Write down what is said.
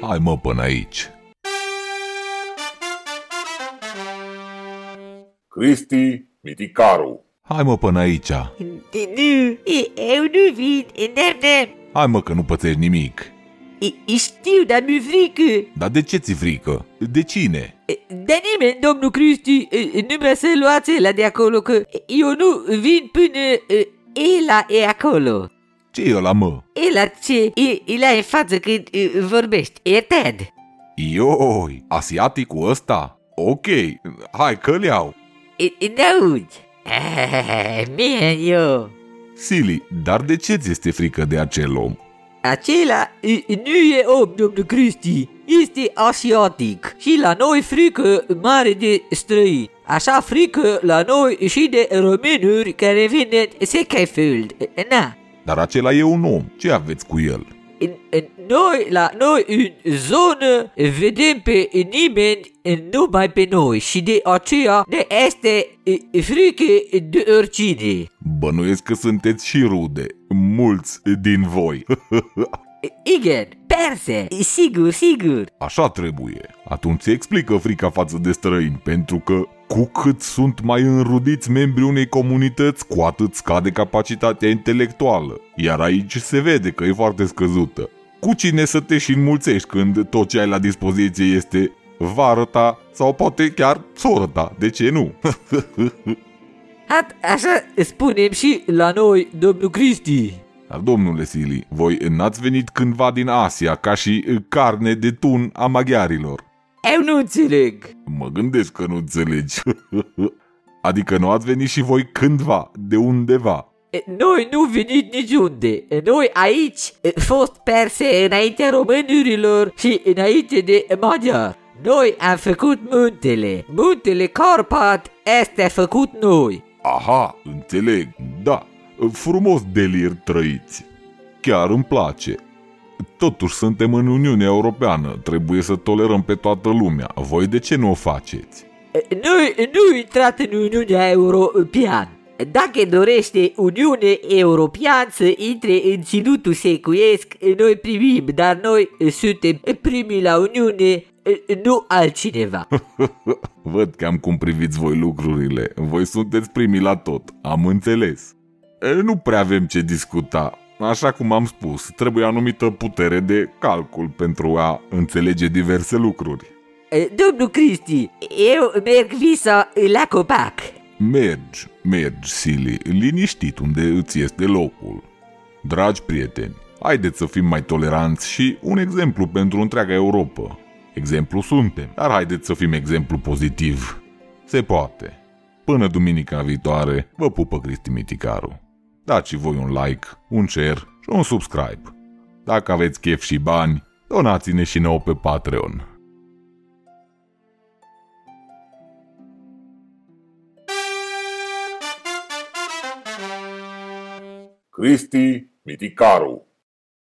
Hai mă până aici. Cristi Miticaru. Hai mă până aici. Nu, eu nu vin, n-am, Hai mă că nu pățești nimic. Știu, dar mi-e frică. Dar de ce ți frică? De cine? De nimeni, domnul Cristi, nu mă să luați la de acolo, că eu nu vin până Ela e acolo. Ce e ăla, mă? Ela ce? E, e la în față când vorbești. E Ted. Ioi, asiaticul ăsta? Ok, hai că-l iau. N-auzi. Mie, eu. Sili, dar de ce ți este frică de acel om? Acela nu e om, domnul Cristi, este asiatic și la noi frică mare de străini. Așa frică la noi și de românuri care vin în Secefeld. Na. Dar acela e un om, ce aveți cu el? Noi, la noi în zonă, vedem pe nimeni numai pe noi și de aceea ne este frică de oricine. Bănuiesc că sunteți și rude, mulți din voi. Igen, perse, sigur, sigur. Așa trebuie. Atunci se explică frica față de străini, pentru că cu cât sunt mai înrudiți membrii unei comunități, cu atât scade capacitatea intelectuală. Iar aici se vede că e foarte scăzută. Cu cine să te și înmulțești când tot ce ai la dispoziție este vară ta sau poate chiar soră ta, de ce nu? Așa spunem și la noi, domnul Cristi. Dar, domnule Sili, voi n-ați venit cândva din Asia ca și carne de tun a maghiarilor. Eu nu înțeleg. Mă gândesc că nu înțelegi. adică nu ați venit și voi cândva, de undeva. Noi nu venit niciunde. Noi aici fost perse înaintea românurilor și înainte de maghiar. Noi am făcut muntele. Muntele Carpat este făcut noi. Aha, înțeleg, da. Frumos delir trăiți. Chiar îmi place. Totuși suntem în Uniunea Europeană, trebuie să tolerăm pe toată lumea. Voi de ce nu o faceți? Noi nu intrat în Uniunea Europeană. Dacă dorește Uniune Europeană să intre în ținutul secuiesc, noi primim, dar noi suntem primii la Uniune, nu altcineva. Văd cam cum priviți voi lucrurile. Voi sunteți primii la tot, am înțeles. Nu prea avem ce discuta. Așa cum am spus, trebuie anumită putere de calcul pentru a înțelege diverse lucruri. Domnul Cristi, eu merg visa la copac. Mergi, mergi, Sili, liniștit unde îți este locul. Dragi prieteni, haideți să fim mai toleranți și un exemplu pentru întreaga Europa. Exemplu suntem, dar haideți să fim exemplu pozitiv. Se poate. Până duminica viitoare, vă pupă Cristi Miticaru. Dați voi un like, un share și un subscribe. Dacă aveți chef și bani, donați-ne și nouă pe Patreon. Cristi Miticaru